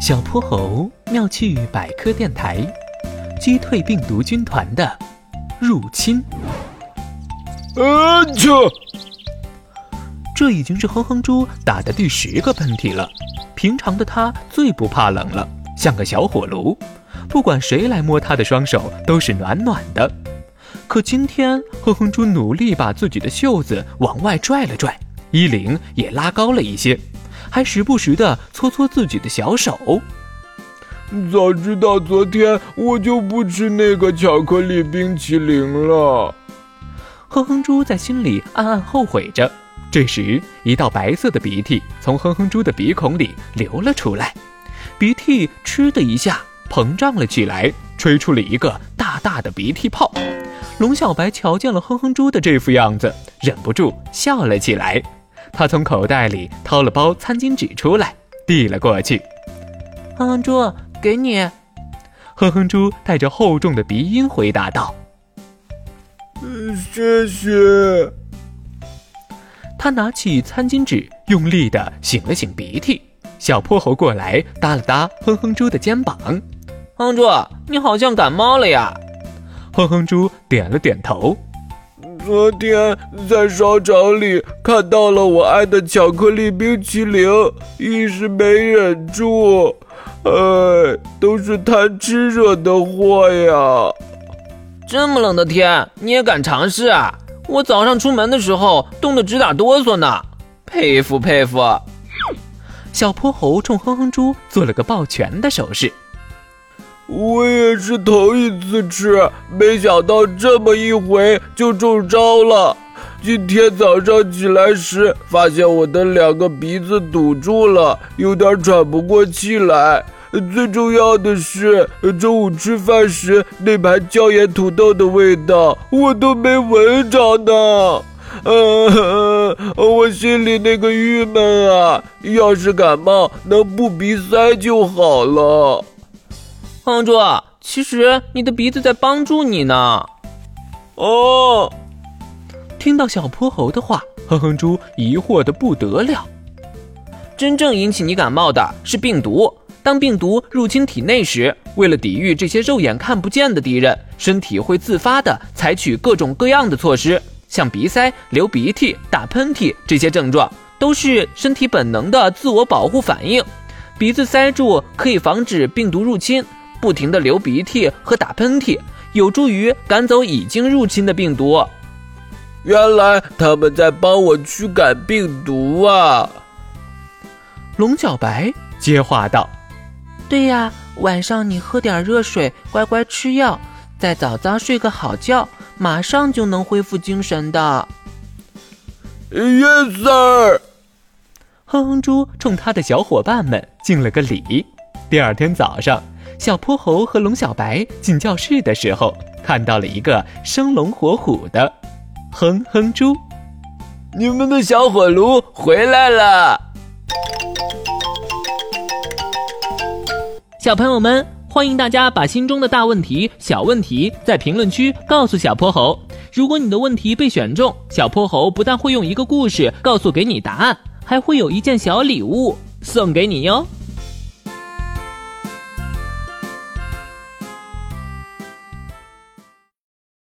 小泼猴妙趣百科电台，击退病毒军团的入侵。啊啾！这已经是哼哼猪打的第十个喷嚏了。平常的他最不怕冷了，像个小火炉，不管谁来摸他的双手都是暖暖的。可今天，哼哼猪努力把自己的袖子往外拽了拽，衣领也拉高了一些。还时不时地搓搓自己的小手。早知道昨天我就不吃那个巧克力冰淇淋了。哼哼猪在心里暗暗后悔着。这时，一道白色的鼻涕从哼哼猪的鼻孔里流了出来，鼻涕“嗤”的一下膨胀了起来，吹出了一个大大的鼻涕泡。龙小白瞧见了哼哼猪的这副样子，忍不住笑了起来。他从口袋里掏了包餐巾纸出来，递了过去。哼哼猪，给你。哼哼猪带着厚重的鼻音回答道：“嗯，谢谢。”他拿起餐巾纸，用力的擤了擤鼻涕。小泼猴过来搭了搭哼哼猪的肩膀：“哼哼猪，你好像感冒了呀？”哼哼猪点了点头。昨天在商场里看到了我爱的巧克力冰淇淋，一时没忍住，哎，都是贪吃惹的祸呀！这么冷的天，你也敢尝试啊？我早上出门的时候冻得直打哆嗦呢，佩服佩服！小泼猴冲哼哼猪做了个抱拳的手势。我也是头一次吃，没想到这么一回就中招了。今天早上起来时，发现我的两个鼻子堵住了，有点喘不过气来。最重要的是，中午吃饭时那盘椒盐土豆的味道我都没闻着呢。嗯，我心里那个郁闷啊！要是感冒，能不鼻塞就好了。哼哼猪，其实你的鼻子在帮助你呢。哦，听到小泼猴的话，哼哼猪疑惑的不得了。真正引起你感冒的是病毒。当病毒入侵体内时，为了抵御这些肉眼看不见的敌人，身体会自发的采取各种各样的措施，像鼻塞、流鼻涕、打喷嚏这些症状，都是身体本能的自我保护反应。鼻子塞住可以防止病毒入侵。不停的流鼻涕和打喷嚏，有助于赶走已经入侵的病毒。原来他们在帮我驱赶病毒啊！龙小白接话道：“对呀，晚上你喝点热水，乖乖吃药，再早早睡个好觉，马上就能恢复精神的。” Yes, sir。哼哼猪冲他的小伙伴们敬了个礼。第二天早上。小泼猴和龙小白进教室的时候，看到了一个生龙活虎的哼哼猪。你们的小火炉回来了，小朋友们，欢迎大家把心中的大问题、小问题在评论区告诉小泼猴。如果你的问题被选中，小泼猴不但会用一个故事告诉给你答案，还会有一件小礼物送给你哟。